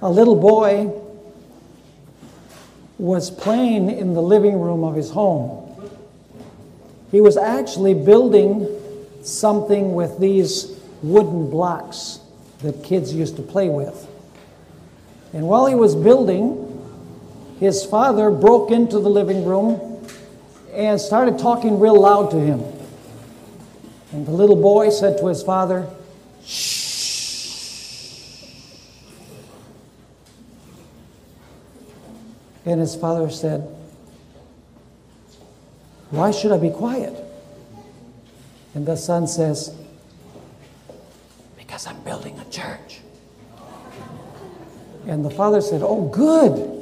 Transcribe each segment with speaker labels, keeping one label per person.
Speaker 1: a little boy was playing in the living room of his home. He was actually building something with these wooden blocks that kids used to play with. And while he was building, his father broke into the living room and started talking real loud to him. And the little boy said to his father, Shh. And his father said, Why should I be quiet? And the son says, Because I'm building a church. And the father said, Oh, good.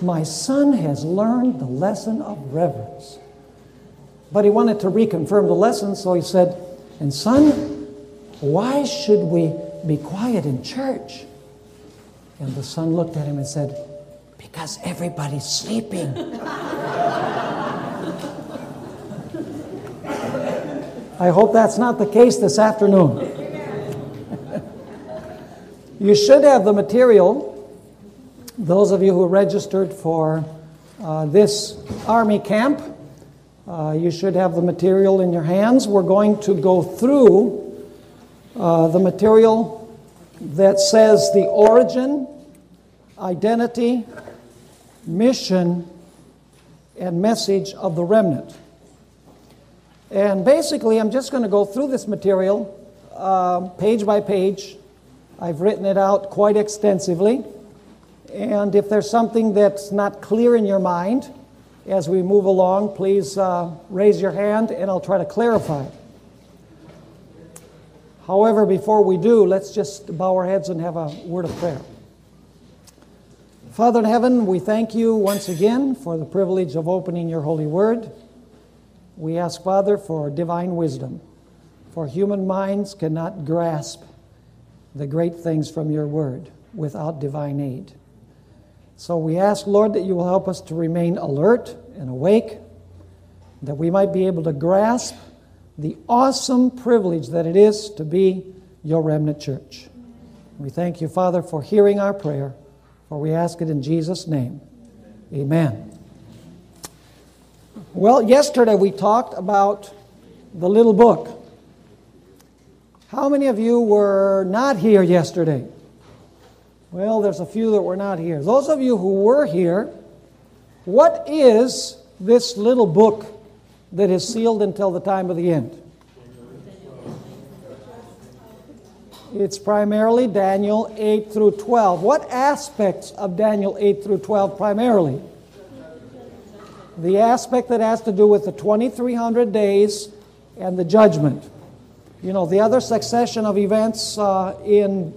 Speaker 1: My son has learned the lesson of reverence. But he wanted to reconfirm the lesson, so he said, And son, why should we be quiet in church? And the son looked at him and said, Because everybody's sleeping. I hope that's not the case this afternoon. you should have the material those of you who registered for uh, this Army camp, uh, you should have the material in your hands. We're going to go through uh, the material that says the origin, identity, mission, and message of the remnant. And basically, I'm just going to go through this material uh, page by page. I've written it out quite extensively. And if there's something that's not clear in your mind as we move along, please uh, raise your hand and I'll try to clarify. However, before we do, let's just bow our heads and have a word of prayer. Father in heaven, we thank you once again for the privilege of opening your holy word. We ask, Father, for divine wisdom, for human minds cannot grasp the great things from your word without divine aid. So we ask, Lord, that you will help us to remain alert and awake, that we might be able to grasp the awesome privilege that it is to be your remnant church. We thank you, Father, for hearing our prayer, for we ask it in Jesus' name. Amen. Well, yesterday we talked about the little book. How many of you were not here yesterday? Well, there's a few that were not here. Those of you who were here, what is this little book that is sealed until the time of the end? It's primarily Daniel 8 through 12. What aspects of Daniel 8 through 12 primarily? The aspect that has to do with the 2300 days and the judgment. You know, the other succession of events uh, in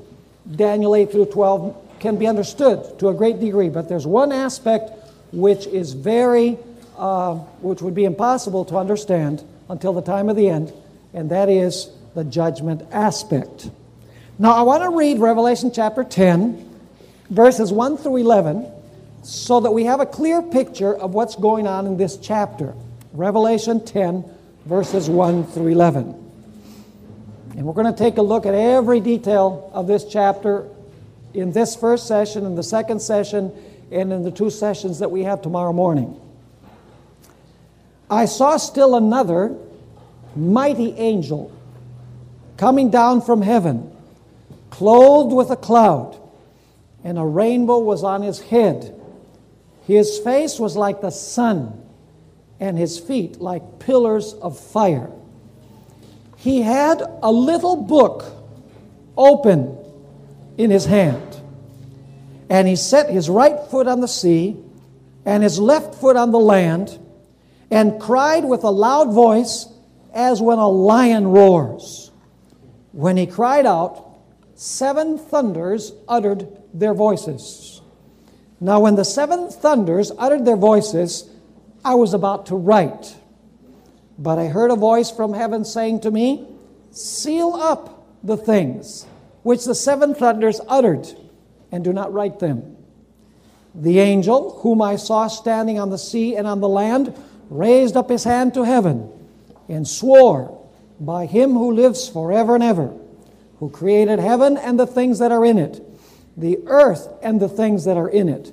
Speaker 1: Daniel 8 through 12 can be understood to a great degree, but there's one aspect which is very, uh, which would be impossible to understand until the time of the end, and that is the judgment aspect. Now, I want to read Revelation chapter 10, verses 1 through 11, so that we have a clear picture of what's going on in this chapter. Revelation 10, verses 1 through 11. And we're going to take a look at every detail of this chapter in this first session, in the second session, and in the two sessions that we have tomorrow morning. I saw still another mighty angel coming down from heaven, clothed with a cloud, and a rainbow was on his head. His face was like the sun, and his feet like pillars of fire he had a little book open in his hand. And he set his right foot on the sea and his left foot on the land and cried with a loud voice as when a lion roars. When he cried out, seven thunders uttered their voices. Now, when the seven thunders uttered their voices, I was about to write. But I heard a voice from heaven saying to me, Seal up the things which the seven thunders uttered, and do not write them. The angel, whom I saw standing on the sea and on the land, raised up his hand to heaven and swore by him who lives forever and ever, who created heaven and the things that are in it, the earth and the things that are in it,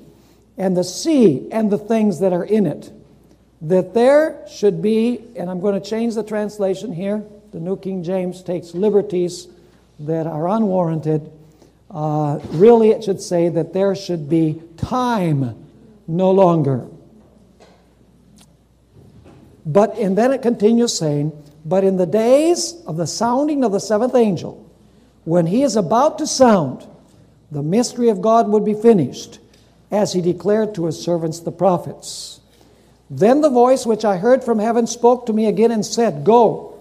Speaker 1: and the sea and the things that are in it, that there should be, and I'm going to change the translation here, the New King James takes liberties that are unwarranted. Uh, really, it should say that there should be time no longer. But, and then it continues saying, but in the days of the sounding of the seventh angel, when he is about to sound, the mystery of God would be finished, as he declared to his servants the prophets. Then the voice which I heard from heaven spoke to me again and said, Go,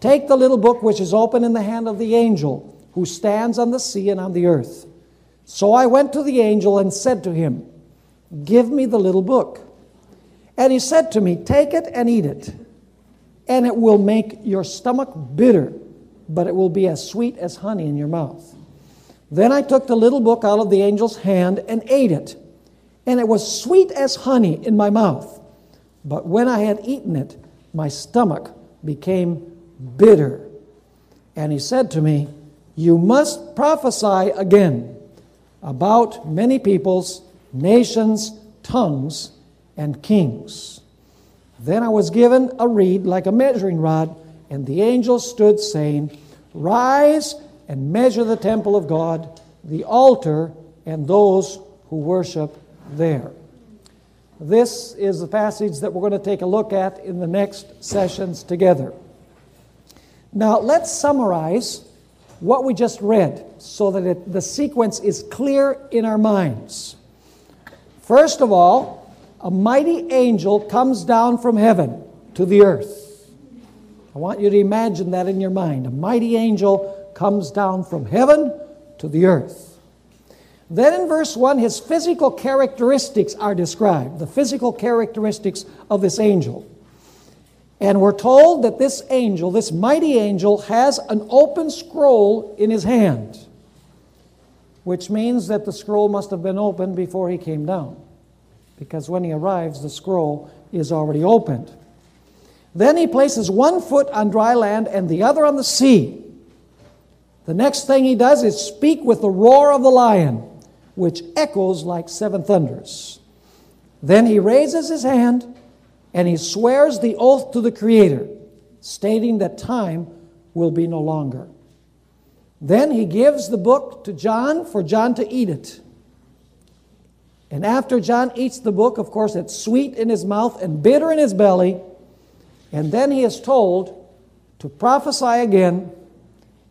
Speaker 1: take the little book which is open in the hand of the angel who stands on the sea and on the earth. So I went to the angel and said to him, Give me the little book. And he said to me, Take it and eat it, and it will make your stomach bitter, but it will be as sweet as honey in your mouth. Then I took the little book out of the angel's hand and ate it, and it was sweet as honey in my mouth. But when I had eaten it, my stomach became bitter. And he said to me, You must prophesy again about many peoples, nations, tongues, and kings. Then I was given a reed like a measuring rod, and the angel stood, saying, Rise and measure the temple of God, the altar, and those who worship there. This is the passage that we're going to take a look at in the next sessions together. Now, let's summarize what we just read so that it, the sequence is clear in our minds. First of all, a mighty angel comes down from heaven to the earth. I want you to imagine that in your mind. A mighty angel comes down from heaven to the earth. Then in verse 1, his physical characteristics are described, the physical characteristics of this angel. And we're told that this angel, this mighty angel, has an open scroll in his hand, which means that the scroll must have been opened before he came down, because when he arrives, the scroll is already opened. Then he places one foot on dry land and the other on the sea. The next thing he does is speak with the roar of the lion, which echoes like seven thunders. Then he raises his hand and he swears the oath to the Creator, stating that time will be no longer. Then he gives the book to John for John to eat it. And after John eats the book, of course, it's sweet in his mouth and bitter in his belly. And then he is told to prophesy again,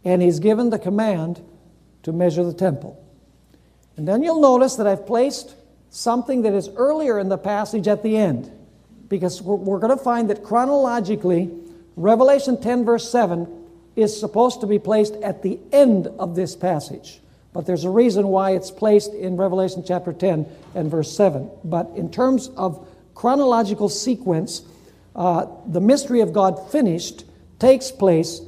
Speaker 1: and he's given the command to measure the temple. And then you'll notice that I've placed something that is earlier in the passage at the end because we're, going to find that chronologically, Revelation 10, verse 7, is supposed to be placed at the end of this passage. But there's a reason why it's placed in Revelation chapter 10 and verse 7. But in terms of chronological sequence, uh, the mystery of God finished takes place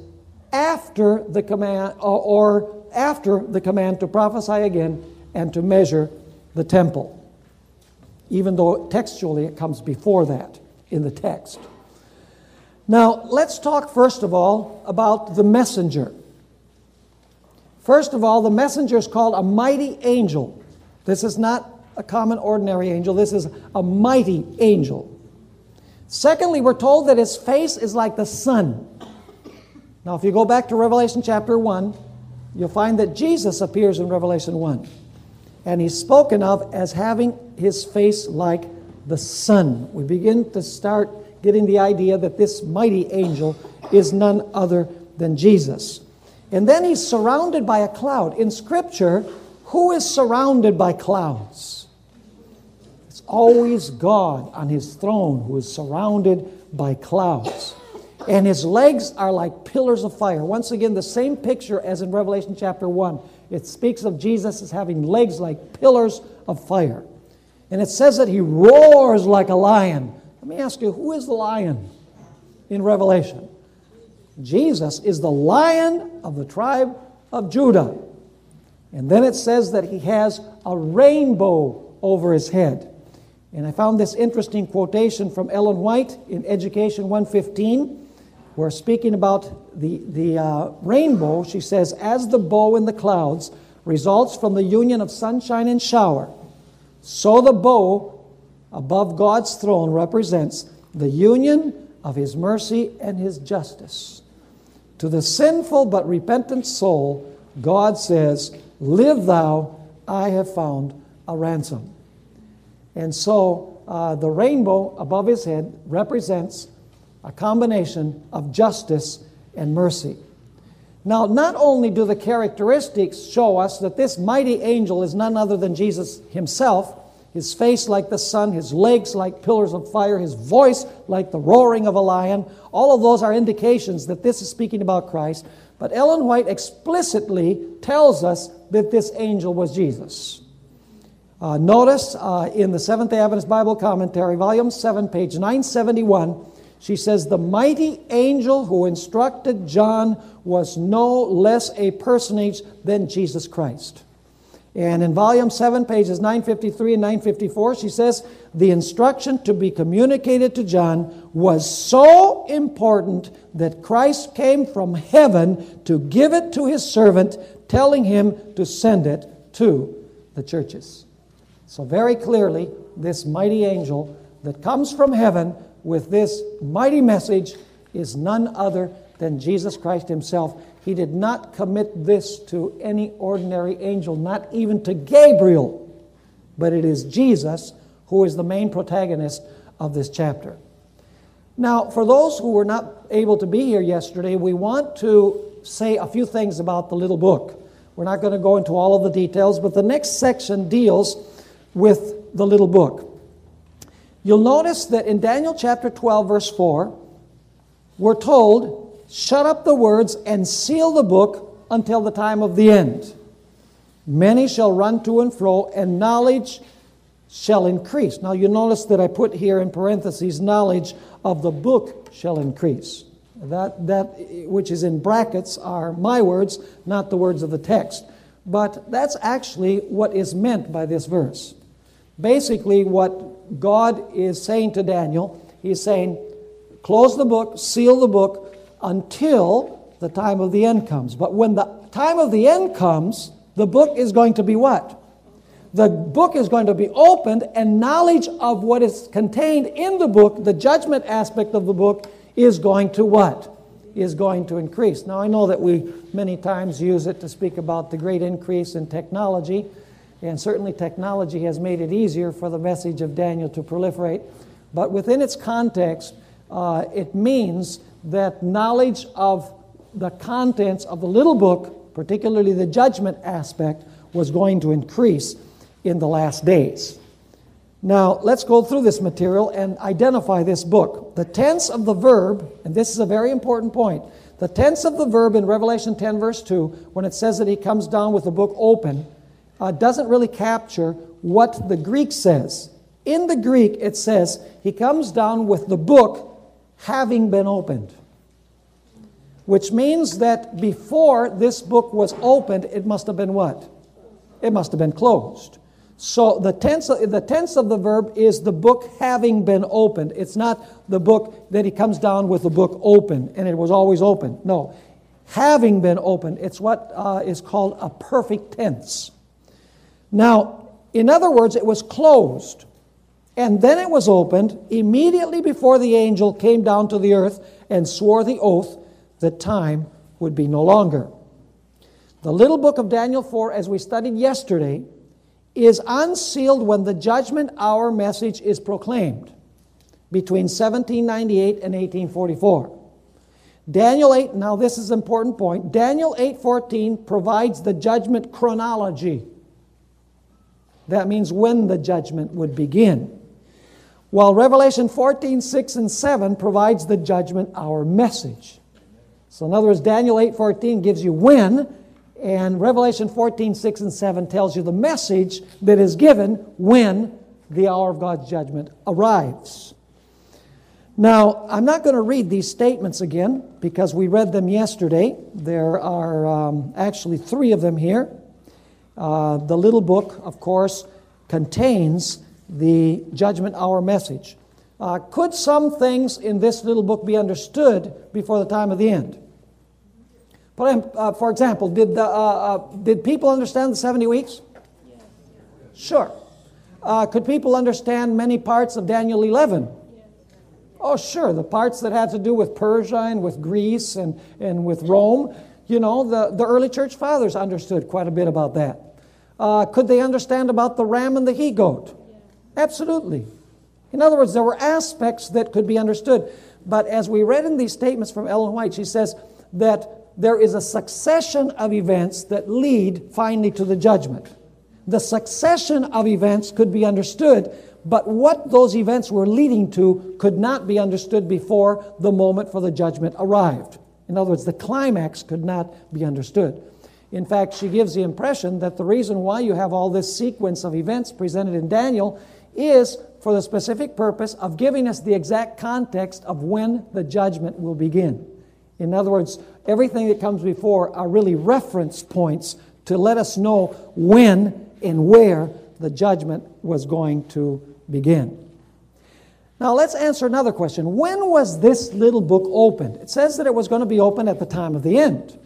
Speaker 1: after the command, or, or after the command to prophesy again and to measure the temple even though textually it comes before that in the text. Now, let's talk first of all about the messenger. First of all, the messenger is called a mighty angel. This is not a common, ordinary angel, this is a mighty angel. Secondly, we're told that his face is like the sun. Now, if you go back to Revelation chapter 1, you'll find that Jesus appears in Revelation 1 and he's spoken of as having his face like the sun. We begin to start getting the idea that this mighty angel is none other than Jesus. And then he's surrounded by a cloud. In Scripture, who is surrounded by clouds? Always God on his throne who is surrounded by clouds. And his legs are like pillars of fire. Once again, the same picture as in Revelation chapter 1. It speaks of Jesus as having legs like pillars of fire. And it says that he roars like a lion. Let me ask you, who is the lion in Revelation? Jesus is the lion of the tribe of Judah. And then it says that he has a rainbow over his head. And I found this interesting quotation from Ellen White in Education 115 we're speaking about the, the uh, rainbow, she says, as the bow in the clouds, results from the union of sunshine and shower, so the bow above God's throne represents the union of His mercy and His justice. To the sinful but repentant soul, God says, Live thou, I have found a ransom. And so uh, the rainbow above his head represents a combination of justice and mercy. Now, not only do the characteristics show us that this mighty angel is none other than Jesus himself, his face like the sun, his legs like pillars of fire, his voice like the roaring of a lion, all of those are indications that this is speaking about Christ. But Ellen White explicitly tells us that this angel was Jesus. Uh, notice uh, in the Seventh Adventist Bible Commentary, volume 7, page 971, she says, The mighty angel who instructed John was no less a personage than Jesus Christ. And in volume 7, pages 953 and 954, she says, The instruction to be communicated to John was so important that Christ came from heaven to give it to his servant, telling him to send it to the churches. So, very clearly, this mighty angel that comes from heaven with this mighty message is none other than Jesus Christ Himself. He did not commit this to any ordinary angel, not even to Gabriel, but it is Jesus who is the main protagonist of this chapter. Now, for those who were not able to be here yesterday, we want to say a few things about the little book. We're not going to go into all of the details, but the next section deals with the little book. You'll notice that in Daniel chapter 12, verse 4, we're told, Shut up the words and seal the book until the time of the end. Many shall run to and fro, and knowledge shall increase. Now, you notice that I put here in parentheses, knowledge of the book shall increase. That, that which is in brackets are my words, not the words of the text. But that's actually what is meant by this verse. Basically, what God is saying to Daniel, He's saying, close the book, seal the book until the time of the end comes. But when the time of the end comes, the book is going to be what? The book is going to be opened, and knowledge of what is contained in the book, the judgment aspect of the book, is going to what? Is going to increase. Now, I know that we many times use it to speak about the great increase in technology. And certainly, technology has made it easier for the message of Daniel to proliferate. But within its context, uh, it means that knowledge of the contents of the little book, particularly the judgment aspect, was going to increase in the last days. Now, let's go through this material and identify this book. The tense of the verb, and this is a very important point, the tense of the verb in Revelation 10, verse 2, when it says that he comes down with the book open, uh, doesn't really capture what the Greek says. In the Greek, it says, He comes down with the book having been opened. Which means that before this book was opened, it must have been what? It must have been closed. So the tense, the tense of the verb is the book having been opened. It's not the book that he comes down with the book open and it was always open. No, having been opened. It's what uh, is called a perfect tense. Now, in other words, it was closed. And then it was opened immediately before the angel came down to the earth and swore the oath that time would be no longer. The little book of Daniel 4, as we studied yesterday, is unsealed when the judgment hour message is proclaimed between 1798 and 1844. Daniel 8, now this is an important point. Daniel 8:14 provides the judgment chronology. That means when the judgment would begin. While Revelation 14, 6, and 7 provides the judgment hour message. So, in other words, Daniel 8, 14 gives you when, and Revelation 14, 6, and 7 tells you the message that is given when the hour of God's judgment arrives. Now, I'm not going to read these statements again because we read them yesterday. There are um, actually three of them here. Uh, the little book, of course, contains the judgment hour message. Uh, could some things in this little book be understood before the time of the end? Uh, for example, did, the, uh, uh, did people understand the 70 weeks? Sure. Uh, could people understand many parts of Daniel 11? Oh, sure. The parts that had to do with Persia and with Greece and, and with Rome, you know, the, the early church fathers understood quite a bit about that. Uh, could they understand about the ram and the he goat? Absolutely. In other words, there were aspects that could be understood. But as we read in these statements from Ellen White, she says that there is a succession of events that lead finally to the judgment. The succession of events could be understood, but what those events were leading to could not be understood before the moment for the judgment arrived. In other words, the climax could not be understood. In fact, she gives the impression that the reason why you have all this sequence of events presented in Daniel is for the specific purpose of giving us the exact context of when the judgment will begin. In other words, everything that comes before are really reference points to let us know when and where the judgment was going to begin. Now, let's answer another question. When was this little book opened? It says that it was going to be opened at the time of the end.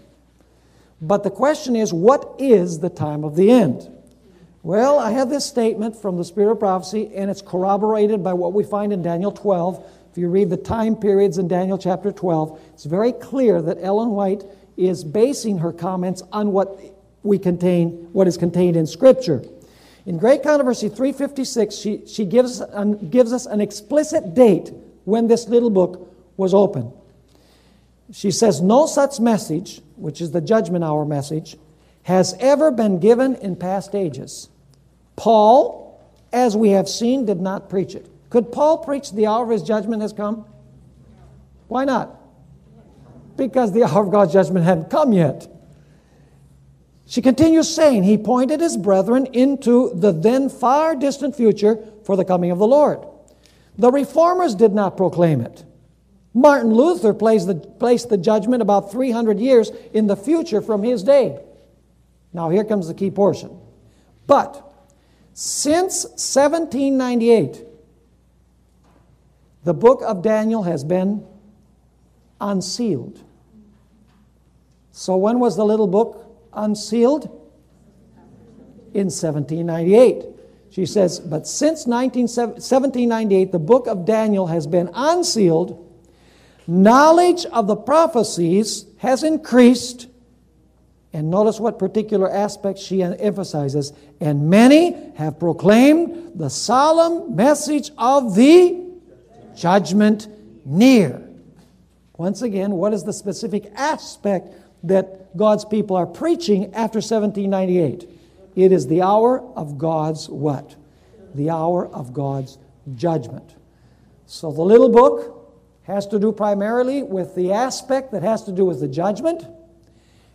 Speaker 1: But the question is, what is the time of the end? Well, I have this statement from the Spirit of Prophecy, and it's corroborated by what we find in Daniel 12. If you read the time periods in Daniel chapter 12, it's very clear that Ellen White is basing her comments on what we contain, what is contained in Scripture. In Great Controversy 356, she, she gives, um, gives us an explicit date when this little book was opened. She says, No such message, which is the judgment hour message, has ever been given in past ages. Paul, as we have seen, did not preach it. Could Paul preach the hour of his judgment has come? Why not? Because the hour of God's judgment hadn't come yet. She continues saying, He pointed his brethren into the then far distant future for the coming of the Lord. The reformers did not proclaim it. Martin Luther placed the, placed the judgment about 300 years in the future from his day. Now, here comes the key portion. But since 1798, the book of Daniel has been unsealed. So, when was the little book unsealed? In 1798. She says, but since 1798, the book of Daniel has been unsealed. Knowledge of the prophecies has increased. And notice what particular aspects she emphasizes. And many have proclaimed the solemn message of the judgment near. Once again, what is the specific aspect that God's people are preaching after 1798. It is the hour of God's what? The hour of God's judgment. So the little book has to do primarily with the aspect that has to do with the judgment.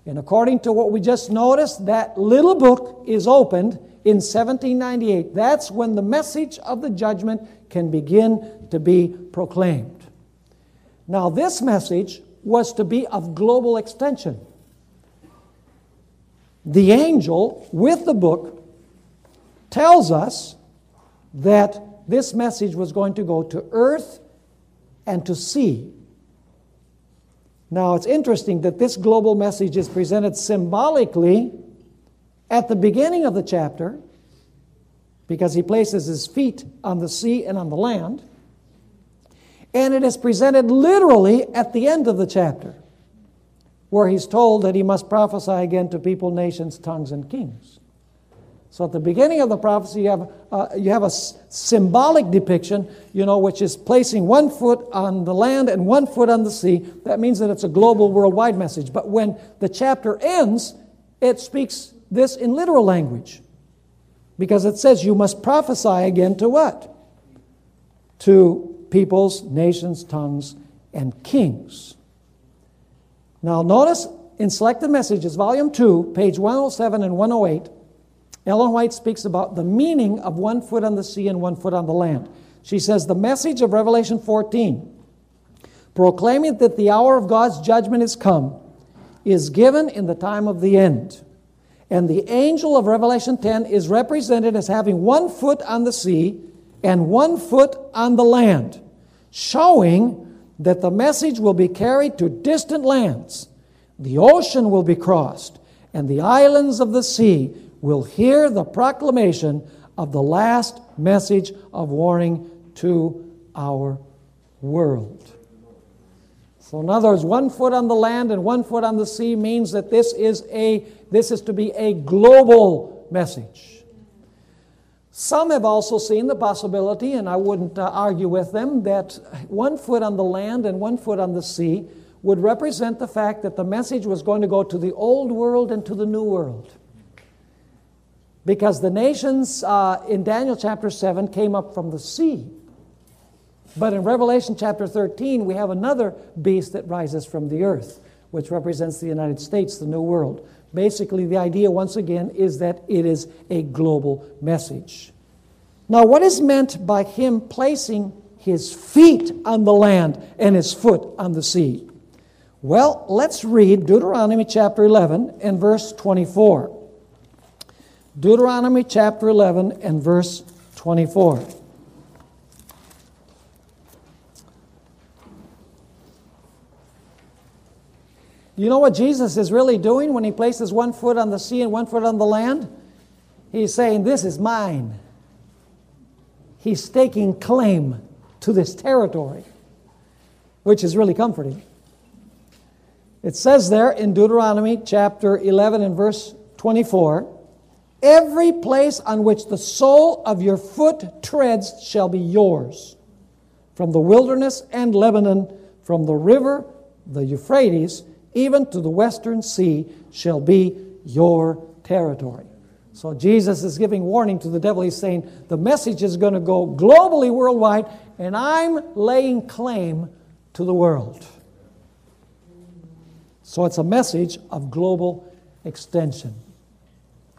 Speaker 1: And according to what we just noticed, that little book is opened in 1798. That's when the message of the judgment can begin to be proclaimed. Now, this message was to be of global extension. The angel with the book tells us that this message was going to go to earth and to sea. Now, it's interesting that this global message is presented symbolically at the beginning of the chapter because he places his feet on the sea and on the land. And it is presented literally at the end of the chapter, where he's told that he must prophesy again to people, nations, tongues, and kings. So at the beginning of the prophecy, you have, uh, you have a s- symbolic depiction, you know, which is placing one foot on the land and one foot on the sea. That means that it's a global, worldwide message. But when the chapter ends, it speaks this in literal language. Because it says you must prophesy again to what? To peoples, nations, tongues, and kings. Now, notice in Selected Messages, Volume 2, page 107 and 108, Ellen White speaks about the meaning of one foot on the sea and one foot on the land. She says, The message of Revelation 14, proclaiming that the hour of God's judgment is come, is given in the time of the end. And the angel of Revelation 10 is represented as having one foot on the sea and one foot on the land showing that the message will be carried to distant lands. the ocean will be crossed, and the islands of the sea will hear the proclamation of the last message of warning to our world. So, in other words, one foot on the land and one foot on the sea means that this is, a, this is to be a global message. Some have also seen the possibility, and I wouldn't uh, argue with them, that one foot on the land and one foot on the sea would represent the fact that the message was going to go to the old world and to the new world. Because the nations uh, in Daniel chapter 7 came up from the sea. But in Revelation chapter 13, we have another beast that rises from the earth, which represents the United States, the New World. Basically, the idea, once again, is that it is a global message. Now, what is meant by him placing his feet on the land and his foot on the sea? Well, let's read Deuteronomy chapter 11 and verse 24. Deuteronomy chapter 11 and verse 24. You know what Jesus is really doing when he places one foot on the sea and one foot on the land? He's saying, This is mine. He's staking claim to this territory, which is really comforting. It says there in Deuteronomy chapter 11 and verse 24 Every place on which the sole of your foot treads shall be yours. From the wilderness and Lebanon, from the river, the Euphrates, even to the western sea shall be your territory. So Jesus is giving warning to the devil. He's saying, the message is going to go globally, worldwide, and I'm laying claim to the world. So it's a message of global extension.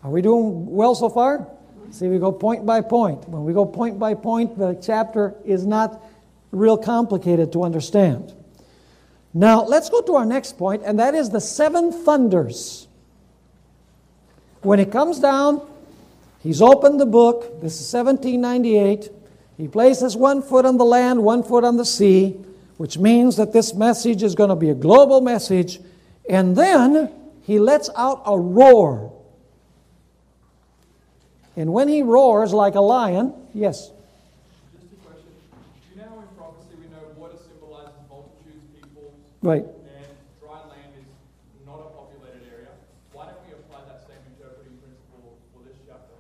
Speaker 1: Are we doing well so far? See, we go point by point. When we go point by point, the chapter is not real complicated to understand. Now, let's go to our next point, and that is the seven thunders. When he comes down, he's opened the book. This is 1798. He places one foot on the land, one foot on the sea, which means that this message is going to be a global message. And then he lets out a roar. And when he roars like a lion, yes. Right.
Speaker 2: And dry land is not a populated area. Why don't we apply that same interpreting principle for this chapter?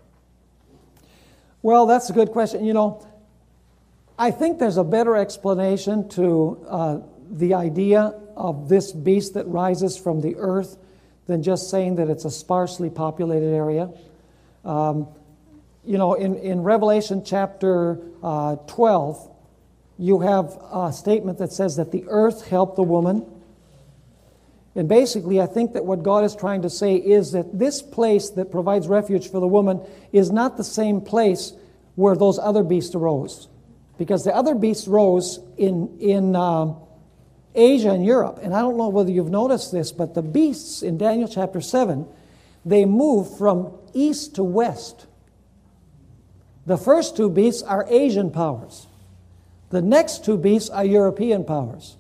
Speaker 1: Well, that's a good question. You know, I think there's a better explanation to uh, the idea of this beast that rises from the earth than just saying that it's a sparsely populated area. Um, you know, in, in Revelation chapter uh, 12, you have a statement that says that the earth helped the woman. And basically, I think that what God is trying to say is that this place that provides refuge for the woman is not the same place where those other beasts arose. Because the other beasts rose in, in uh, Asia and Europe. And I don't know whether you've noticed this, but the beasts in Daniel chapter 7, they move from east to west. The first two beasts are Asian powers. The next two beasts are European powers.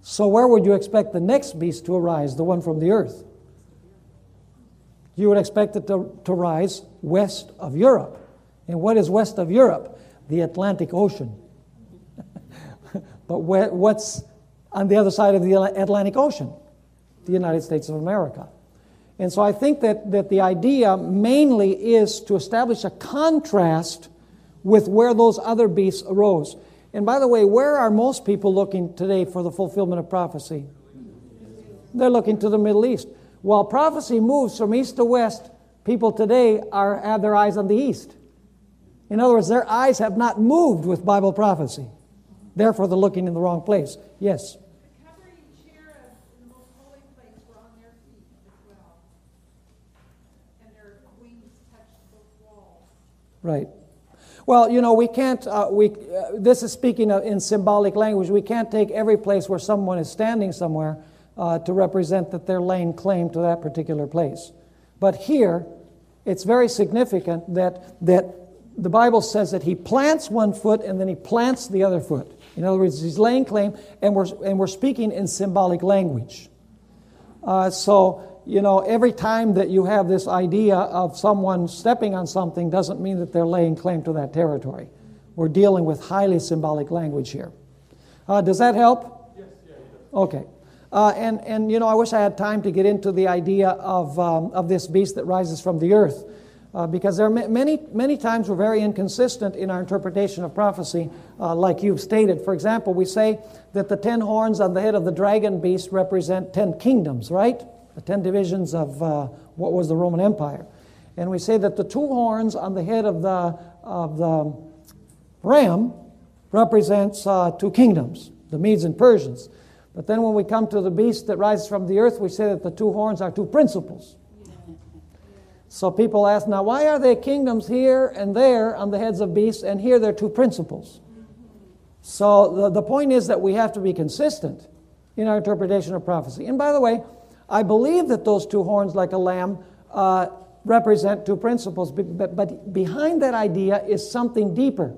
Speaker 1: So, where would you expect the next beast to arise, the one from the earth? You would expect it to, to rise west of Europe. And what is west of Europe? The Atlantic Ocean. but where, what's on the other side of the Atlantic Ocean? The United States of America. And so I think that, that the idea mainly is to establish a contrast with where those other beasts arose. And by the way, where are most people looking today for the fulfillment of prophecy? They're looking to the Middle East. While prophecy moves from east to west, people today are, have their eyes on the east. In other words, their eyes have not moved with Bible prophecy. Therefore, they're looking in the wrong place. Yes? Right. Well, you know, we can't, uh, we, uh, this is speaking in symbolic language. We can't take every place where someone is standing somewhere uh, to represent that they're laying claim to that particular place. But here, it's very significant that, that the Bible says that he plants one foot and then he plants the other foot. In other words, he's laying claim, and we're, and we're speaking in symbolic language. Uh, so, you know, every time that you have this idea of someone stepping on something doesn't mean that they're laying claim to that territory. We're dealing with highly symbolic language here. Uh, does that help?
Speaker 2: Yes, yeah,
Speaker 1: Okay. Uh, and, and, you know, I wish I had time to get into the idea of, um, of this beast that rises from the earth. Uh, because there are many, many times we're very inconsistent in our interpretation of prophecy, uh, like you've stated. For example, we say that the ten horns on the head of the dragon beast represent ten kingdoms, right? The ten divisions of uh, what was the Roman Empire. And we say that the two horns on the head of the, of the ram represents uh, two kingdoms, the Medes and Persians. But then when we come to the beast that rises from the earth, we say that the two horns are two principles. So people ask, now why are there kingdoms here and there on the heads of beasts, and here there are two principles? So the, the point is that we have to be consistent in our interpretation of prophecy. And by the way, I believe that those two horns, like a lamb, uh, represent two principles, but, but behind that idea is something deeper.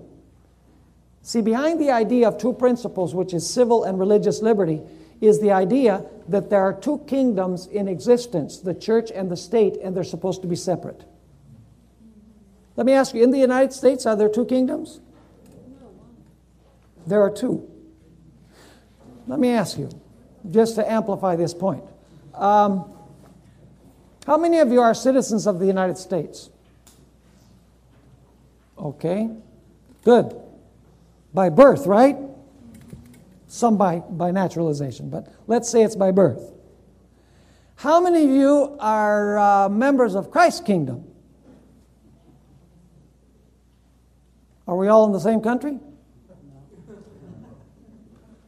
Speaker 1: See, behind the idea of two principles, which is civil and religious liberty, is the idea that there are two kingdoms in existence the church and the state, and they're supposed to be separate. Let me ask you in the United States, are there two kingdoms? There are two. Let me ask you, just to amplify this point. Um, how many of you are citizens of the United States? Okay, good by birth, right? Some by, by naturalization, but let's say it's by birth. How many of you are uh, members of Christ's kingdom? Are we all in the same country?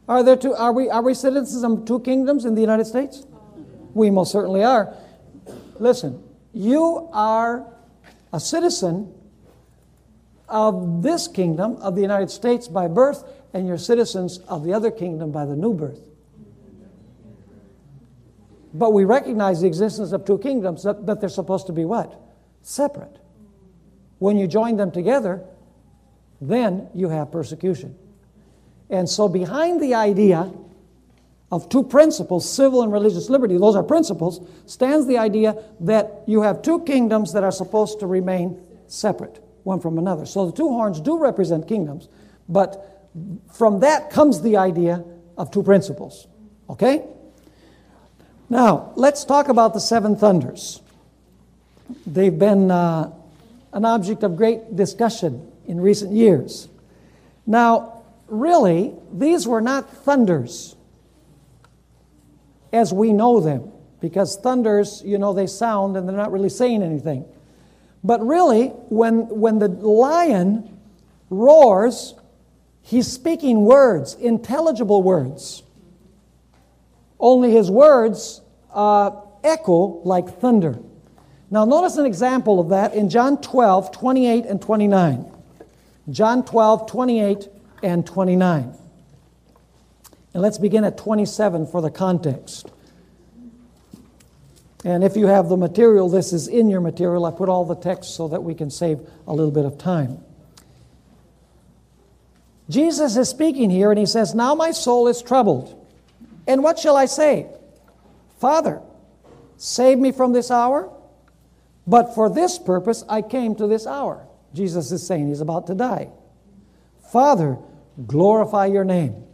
Speaker 1: Are there two, are we, are we citizens of two kingdoms in the United States? We most certainly are. Listen, you are a citizen of this kingdom, of the United States by birth, and you're citizens of the other kingdom by the new birth. But we recognize the existence of two kingdoms, that, they're supposed to be what? Separate. When you join them together, then you have persecution. And so, behind the idea of two principles, civil and religious liberty, those are principles, stands the idea that you have two kingdoms that are supposed to remain separate one from another. So the two horns do represent kingdoms, but from that comes the idea of two principles. Okay? Now, let's talk about the seven thunders. They've been uh, an object of great discussion in recent years. Now, really, these were not thunders as we know them, because thunders, you know, they sound and they're not really saying anything. But really, when, when the lion roars, he's speaking words, intelligible words. Only his words uh, echo like thunder. Now, notice an example of that in John 12, 28 and 29. John 12, 28 and 29. And let's begin at 27 for the context. And if you have the material, this is in your material. I put all the text so that we can save a little bit of time. Jesus is speaking here and he says, Now my soul is troubled. And what shall I say? Father, save me from this hour. But for this purpose I came to this hour. Jesus is saying he's about to die. Father, glorify your name.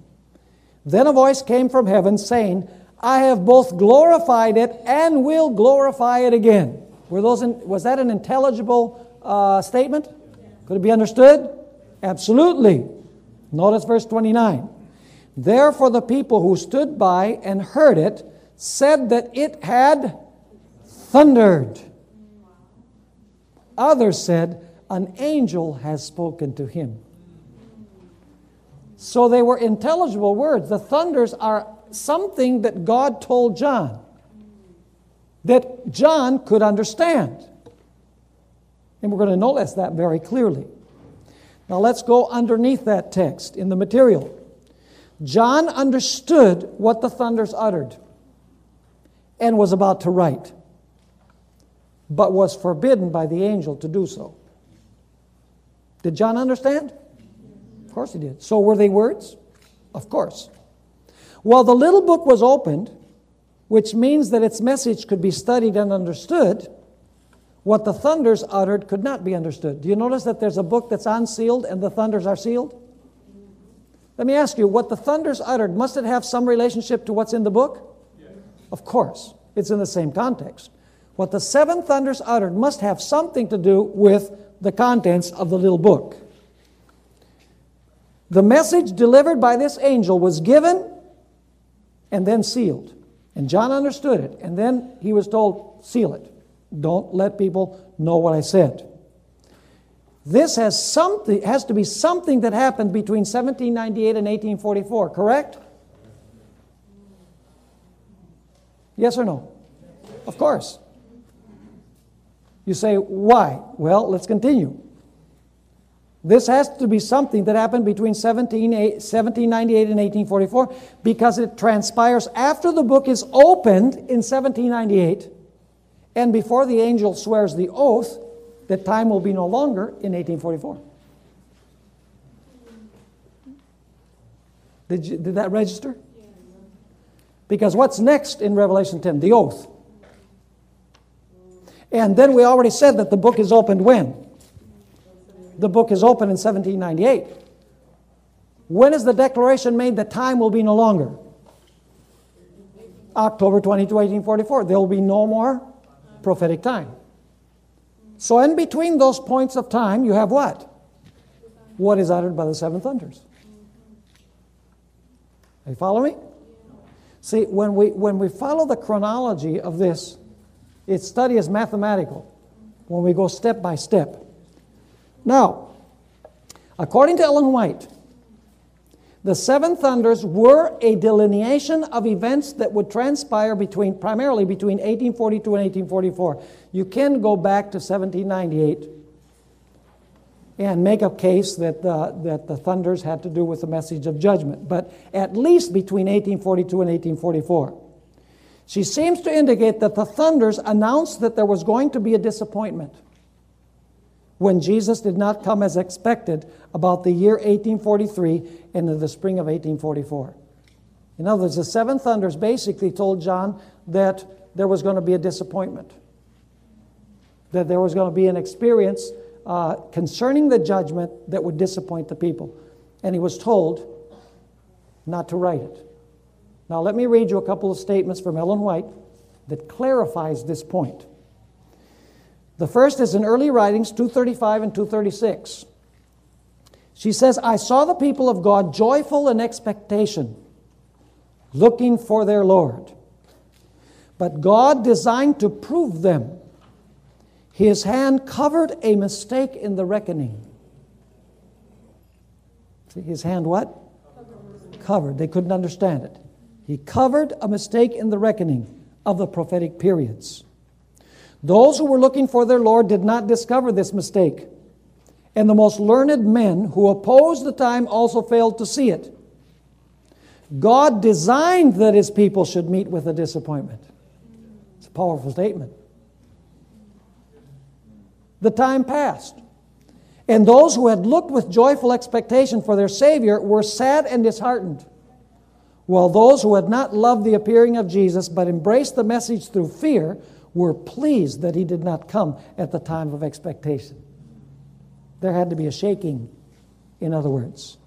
Speaker 1: Then a voice came from heaven saying, I have both glorified it and will glorify it again. Were those in, was that an intelligible uh, statement? Could it be understood? Absolutely. Notice verse 29. Therefore, the people who stood by and heard it said that it had thundered. Others said, An angel has spoken to him. So they were intelligible words. The thunders are something that God told John that John could understand. And we're going to notice that very clearly. Now let's go underneath that text in the material. John understood what the thunders uttered and was about to write, but was forbidden by the angel to do so. Did John understand? Of course he did. So were they words? Of course. While the little book was opened, which means that its message could be studied and understood, what the thunders uttered could not be understood. Do you notice that there's a book that's unsealed and the thunders are sealed? Let me ask you, what the thunders uttered, must it have some relationship to what's in the book?
Speaker 2: Yes.
Speaker 1: Of course, it's in the same context. What the seven thunders uttered must have something to do with the contents of the little book. The message delivered by this angel was given and then sealed. And John understood it. And then he was told, seal it. Don't let people know what I said. This has, something, has to be something that happened between 1798 and 1844, correct? Yes or no? Of course. You say, why? Well, let's continue. This has to be something that happened between 17, 1798 and 1844 because it transpires after the book is opened in 1798 and before the angel swears the oath that time will be no longer in 1844. Did, you, did that register? Because what's next in Revelation 10? The oath. And then we already said that the book is opened when? The book is open in 1798. When is the declaration made that time will be no longer? October 22, 1844. There will be no more prophetic time. So, in between those points of time, you have what? What is uttered by the seven thunders. Are you follow me? See, when we, when we follow the chronology of this, its study is mathematical when we go step by step. Now, according to Ellen White, the seven thunders were a delineation of events that would transpire between, primarily between 1842 and 1844. You can go back to 1798 and make a case that the, that the thunders had to do with the message of judgment, but at least between 1842 and 1844. She seems to indicate that the thunders announced that there was going to be a disappointment when Jesus did not come as expected about the year 1843 and in the spring of 1844. In other words, the seven thunders basically told John that there was going to be a disappointment, that there was going to be an experience uh, concerning the judgment that would disappoint the people. And he was told not to write it. Now, let me read you a couple of statements from Ellen White that clarifies this point. The first is in early writings 235 and 236. She says, I saw the people of God joyful in expectation, looking for their Lord. But God designed to prove them. His hand covered a mistake in the reckoning. See, his hand what? Covered. They couldn't understand it. He covered a mistake in the reckoning of the prophetic periods. Those who were looking for their Lord did not discover this mistake. And the most learned men who opposed the time also failed to see it. God designed that his people should meet with a disappointment. It's a powerful statement. The time passed. And those who had looked with joyful expectation for their Savior were sad and disheartened. While those who had not loved the appearing of Jesus but embraced the message through fear were pleased that he did not come at the time of expectation. There had to be a shaking, in other words.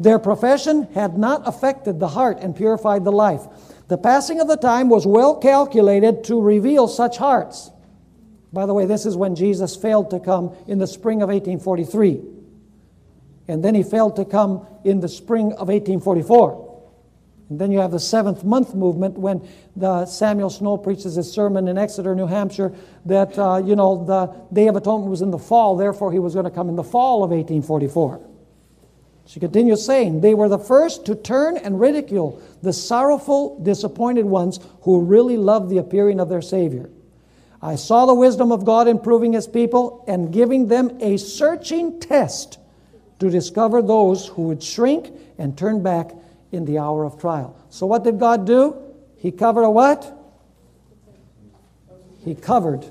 Speaker 1: Their profession had not affected the heart and purified the life. The passing of the time was well calculated to reveal such hearts. By the way, this is when Jesus failed to come in the spring of 1843. And then he failed to come in the spring of 1844. And then you have the seventh month movement when Samuel Snow preaches his sermon in Exeter, New Hampshire, that, uh, you know, the Day of Atonement was in the fall, therefore he was going to come in the fall of 1844. She continues saying, They were the first to turn and ridicule the sorrowful, disappointed ones who really loved the appearing of their Savior. I saw the wisdom of God improving his people and giving them a searching test to discover those who would shrink and turn back in the hour of trial. So, what did God do? He covered a what? He covered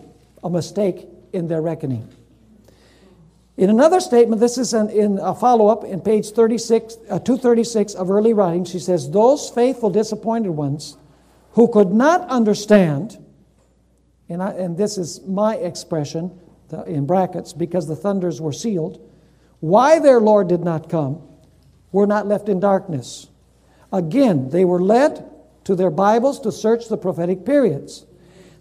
Speaker 1: a mistake in their reckoning. In another statement, this is an, in a follow up in page 36, uh, 236 of early writings, she says, Those faithful disappointed ones who could not understand, and, I, and this is my expression the, in brackets because the thunders were sealed, why their Lord did not come, were not left in darkness. Again, they were led to their Bibles to search the prophetic periods.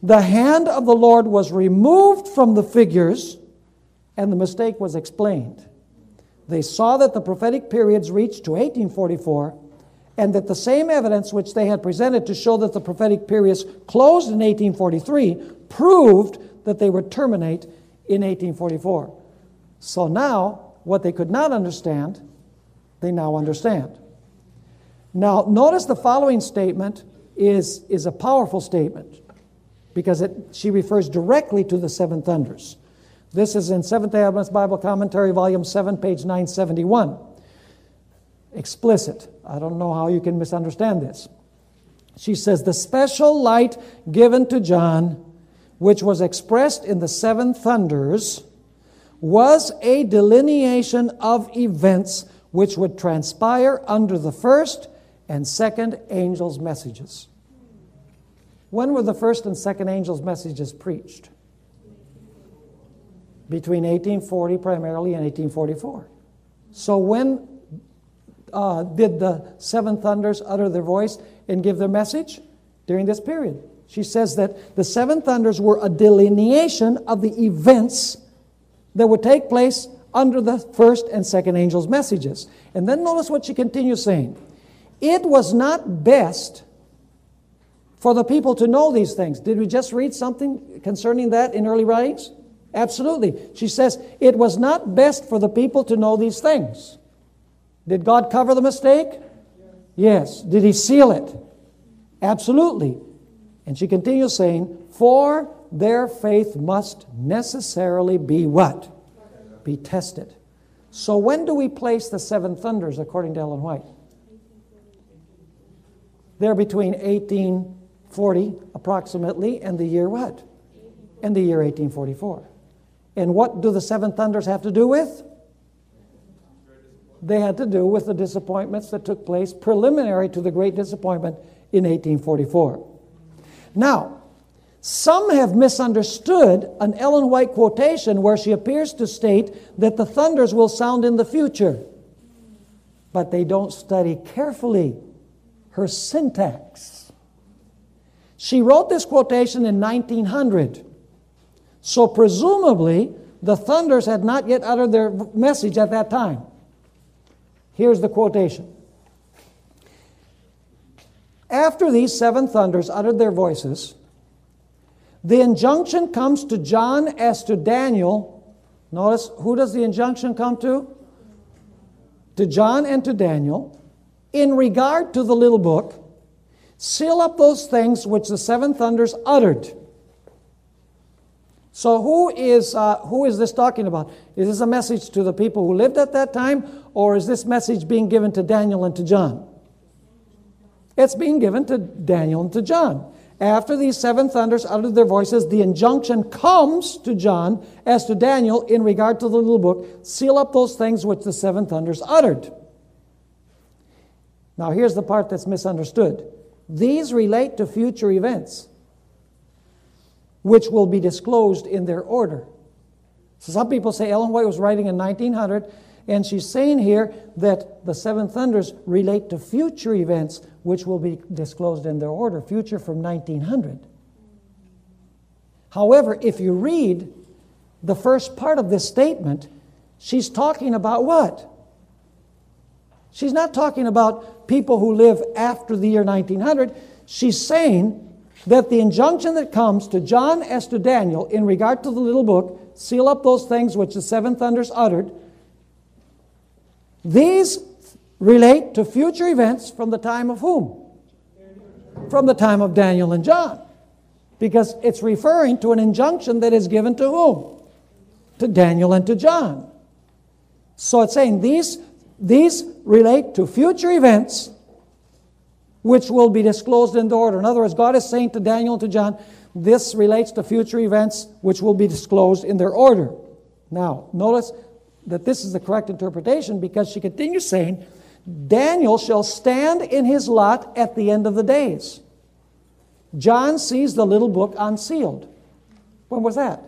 Speaker 1: The hand of the Lord was removed from the figures, and the mistake was explained. They saw that the prophetic periods reached to 1844, and that the same evidence which they had presented to show that the prophetic periods closed in 1843 proved that they would terminate in 1844. So now, what they could not understand, they now understand. Now, notice the following statement is, is a powerful statement because it, she refers directly to the seven thunders. This is in Seventh day Adventist Bible Commentary, Volume 7, page 971. Explicit. I don't know how you can misunderstand this. She says, The special light given to John, which was expressed in the seven thunders, was a delineation of events which would transpire under the first and second angel's messages. When were the first and second angel's messages preached? Between 1840 primarily and 1844. So when uh, did the seven thunders utter their voice and give their message? During this period. She says that the seven thunders were a delineation of the events that would take place under the first and second angel's messages. And then notice what she continues saying. It was not best for the people to know these things. Did we just read something concerning that in early writings? Absolutely. She says, It was not best for the people to know these things. Did God cover the mistake? Yes. Did He seal it? Absolutely. And she continues saying, For their faith must necessarily be what? Be tested. So when do we place the seven thunders according to Ellen White? They're between 1840 approximately, and the year what? And the year 1844. And what do the seven thunders have to do with? They had to do with the disappointments that took place preliminary to the great disappointment in 1844. Now, some have misunderstood an Ellen White quotation where she appears to state that the thunders will sound in the future, but they don't study carefully her syntax. She wrote this quotation in 1900. So, presumably, the thunders had not yet uttered their message at that time. Here's the quotation After these seven thunders uttered their voices, the injunction comes to John as to Daniel. Notice, who does the injunction come to? To John and to Daniel in regard to the little book Seal up those things which the seven thunders uttered. So, who is, uh, who is this talking about? Is this a message to the people who lived at that time, or is this message being given to Daniel and to John? It's being given to Daniel and to John. After these seven thunders uttered their voices, the injunction comes to John as to Daniel in regard to the little book seal up those things which the seven thunders uttered. Now, here's the part that's misunderstood. These relate to future events, which will be disclosed in their order. So some people say Ellen White was writing in 1900, and she's saying here that the seven thunders relate to future events, which will be disclosed in their order, future from 1900. However, if you read the first part of this statement, she's talking about what? She's not talking about people who live after the year 1900. She's saying that the injunction that comes to John as to Daniel in regard to the little book, seal up those things which the seven thunders uttered, these relate to future events from the time of whom? From the time of Daniel and John. Because it's referring to an injunction that is given to whom? To Daniel and to John. So it's saying these these relate to future events which will be disclosed in the order. In other words, God is saying to Daniel and to John, this relates to future events which will be disclosed in their order. Now, notice that this is the correct interpretation because she continues saying, Daniel shall stand in his lot at the end of the days. John sees the little book unsealed. When was that?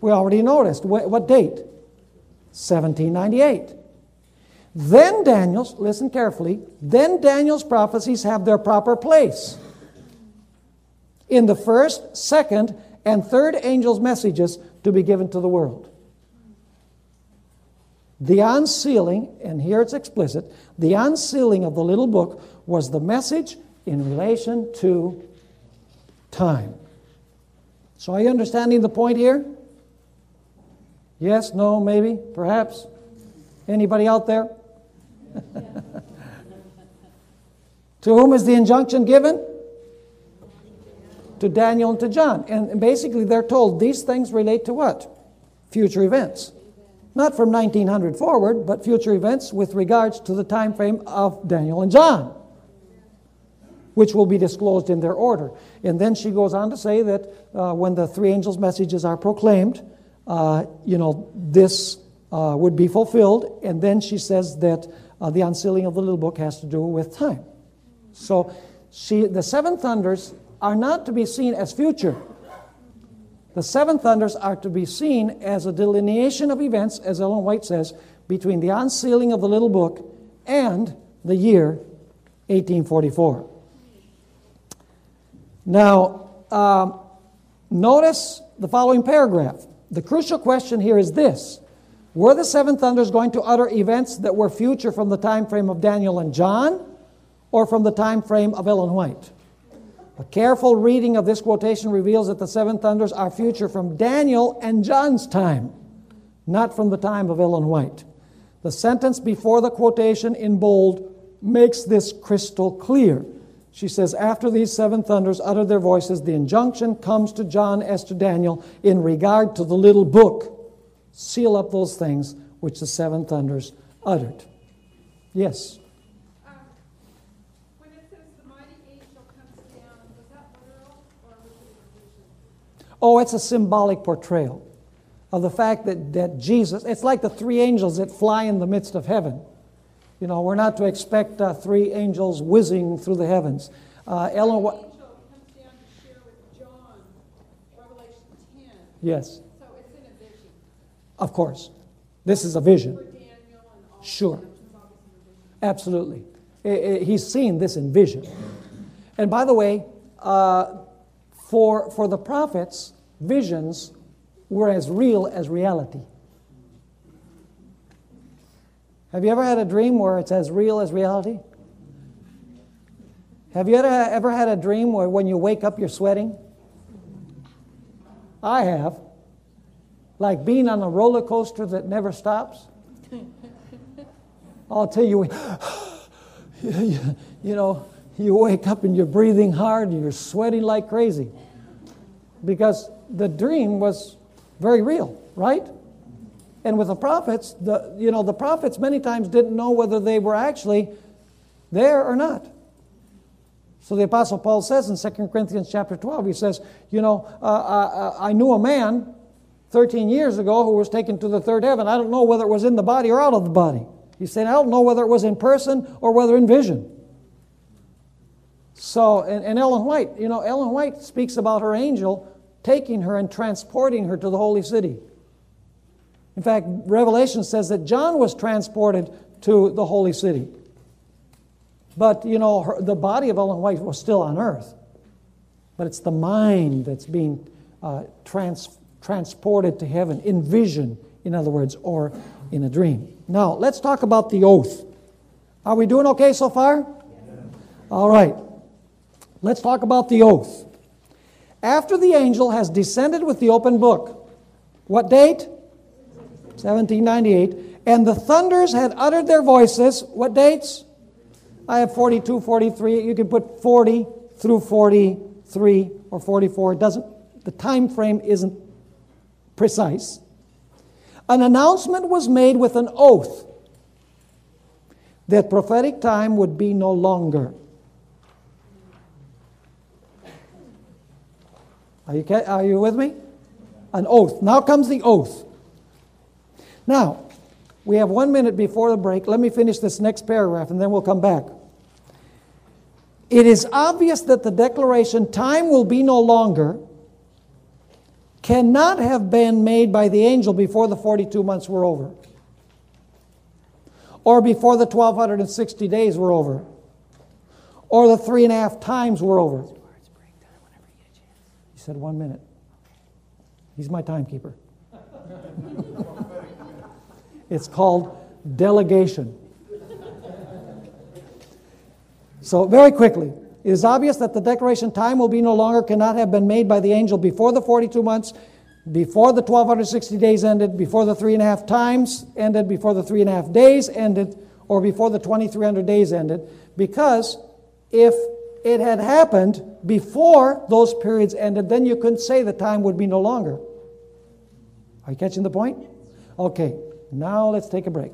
Speaker 1: We already noticed. What, what date? 1798. Then Daniel's, listen carefully, then Daniel's prophecies have their proper place in the first, second, and third angel's messages to be given to the world. The unsealing, and here it's explicit, the unsealing of the little book was the message in relation to time. So are you understanding the point here? Yes, no, maybe, perhaps? Anybody out there? to whom is the injunction given? To Daniel and to John. And basically, they're told these things relate to what? Future events. Not from 1900 forward, but future events with regards to the time frame of Daniel and John, which will be disclosed in their order. And then she goes on to say that uh, when the three angels' messages are proclaimed, uh, you know, this uh, would be fulfilled. And then she says that uh, the unsealing of the little book has to do with time. So she, the seven thunders are not to be seen as future. The seven thunders are to be seen as a delineation of events, as Ellen White says, between the unsealing of the little book and the year 1844. Now, um, notice the following paragraph. The crucial question here is this were the seven thunders going to utter events that were future from the time frame of Daniel and John or from the time frame of Ellen White? A careful reading of this quotation reveals that the seven thunders are future from Daniel and John's time, not from the time of Ellen White. The sentence before the quotation in bold makes this crystal clear. She says, After these seven thunders uttered their voices, the injunction comes to John as to Daniel in regard to the little book seal up those things which the seven thunders uttered. Yes? Oh, it's a symbolic portrayal of the fact that, that Jesus, it's like the three angels that fly in the midst of heaven. You know, we're not to expect uh, three angels whizzing through the heavens. Uh, Ellen,
Speaker 3: The
Speaker 1: Wh-
Speaker 3: angel comes down to share with John, Revelation 10.
Speaker 1: yes,
Speaker 3: So it's in a vision
Speaker 1: of course. This is a vision.
Speaker 3: for Daniel and all.
Speaker 1: Sure.
Speaker 3: It's obviously a vision.
Speaker 1: Absolutely. I- I- He's seen this in vision. And by the way, uh, for, for the prophets, visions were as real as reality. Have you ever had a dream where it's as real as reality? Have you ever, ever had a dream where when you wake up you're sweating? I have. Like being on a roller coaster that never stops. I'll tell you, you, you know, you wake up and you're breathing hard and you're sweating like crazy because the dream was very real, right? And with the prophets, the, you know, the prophets many times didn't know whether they were actually there or not. So the Apostle Paul says in 2 Corinthians chapter 12, he says, you know, uh, I, I knew a man 13 years ago who was taken to the third heaven. I don't know whether it was in the body or out of the body. He said, I don't know whether it was in person or whether in vision. So, and, and Ellen White, you know, Ellen White speaks about her angel taking her and transporting her to the holy city. In fact, Revelation says that John was transported to the holy city. But, you know, her, the body of Ellen White was still on earth. But it's the mind that's being uh, trans, transported to heaven in vision, in other words, or in a dream. Now, let's talk about the oath. Are we doing okay so far? All right. Let's talk about the oath. After the angel has descended with the open book, what date? 1798. And the thunders had uttered their voices. What dates? I have 42, 43. You can put 40 through 43 or 44. It doesn't, the time frame isn't precise. An announcement was made with an oath that prophetic time would be no longer. Are you, are you with me? An oath. Now comes the oath. Now, we have one minute before the break. Let me finish this next paragraph and then we'll come back. It is obvious that the declaration, time will be no longer, cannot have been made by the angel before the 42 months were over, or before the 1260 days were over, or the three and a half times were over. He said, one minute. He's my timekeeper. it's called delegation. So, very quickly, it is obvious that the declaration time will be no longer cannot have been made by the angel before the 42 months, before the 1260 days ended, before the three and a half times ended, before the three and a half days ended, or before the 2300 days ended, because if it had happened before those periods ended, then you couldn't say the time would be no longer. Are you catching the point? Okay, now let's take a break.